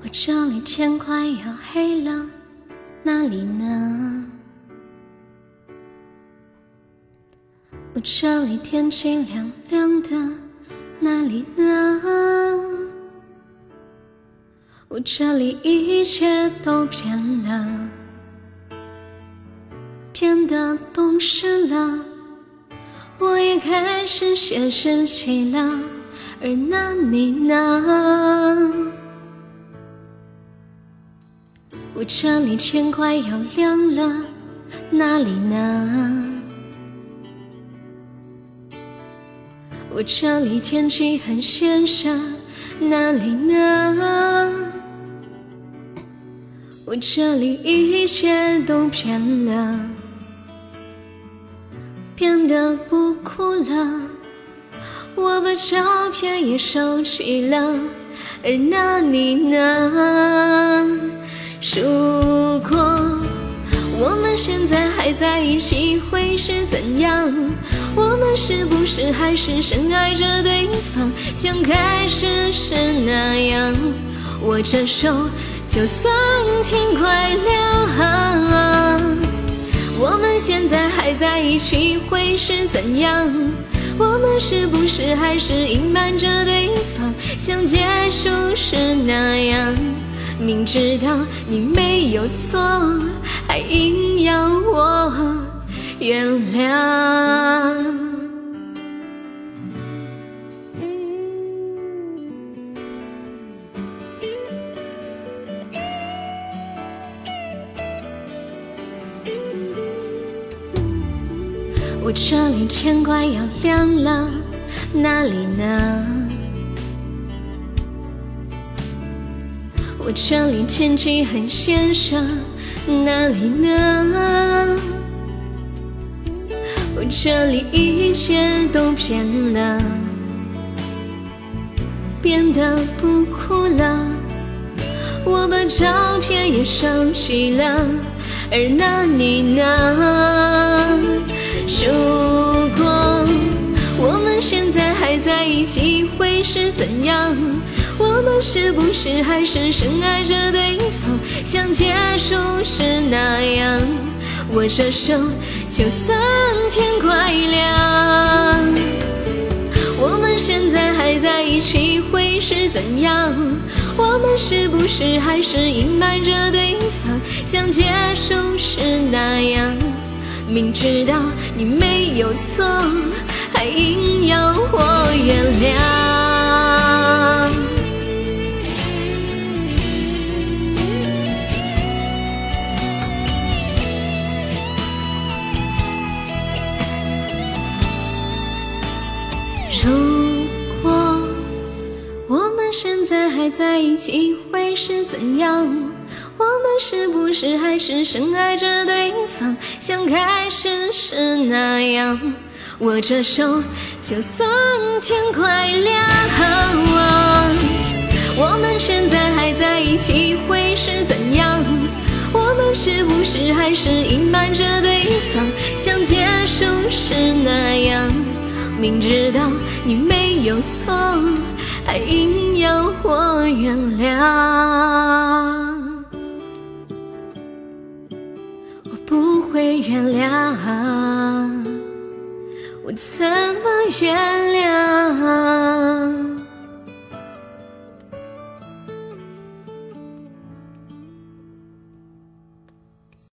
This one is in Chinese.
我这里天快要黑了，哪里呢？我这里天气凉凉的，哪里呢？我这里一切都变了，变得懂事了，我也开始写日记了，而那你呢？我这里天快要亮了，哪里呢？我这里天气很现实，哪里呢？我这里一切都变了，变得不哭了。我把照片也收起了，而那你呢？如果我们现在还在一起，会是怎样？我们是不是还是深爱着对方，像开始时那样？握着手，就算天快亮。我们现在还在一起，会是怎样？我们是不是还是隐瞒着对方，像结束时那样？明知道你没有错，还硬要我原谅。我这里天快要亮了，哪里呢？我这里天气很先生，哪里呢？我这里一切都变了，变得不哭了。我把照片也收起了，而那你呢？如果我们现在还在一起，会是怎样？我们是不是还是深爱着对方，像结束时那样？握着手，就算天快亮。我们现在还在一起，会是怎样？我们是不是还是隐瞒着对方，像结束时那样？明知道你没有错，还硬要我原谅。如在还在一起，会是怎样？我们是不是还是深爱着对方，像开始时那样？握着手，就算天快亮。我们现在还在一起，会是怎样？我们是不是还是隐瞒着明知道你没有错，还硬要我原谅。我不会原谅，我怎么原谅？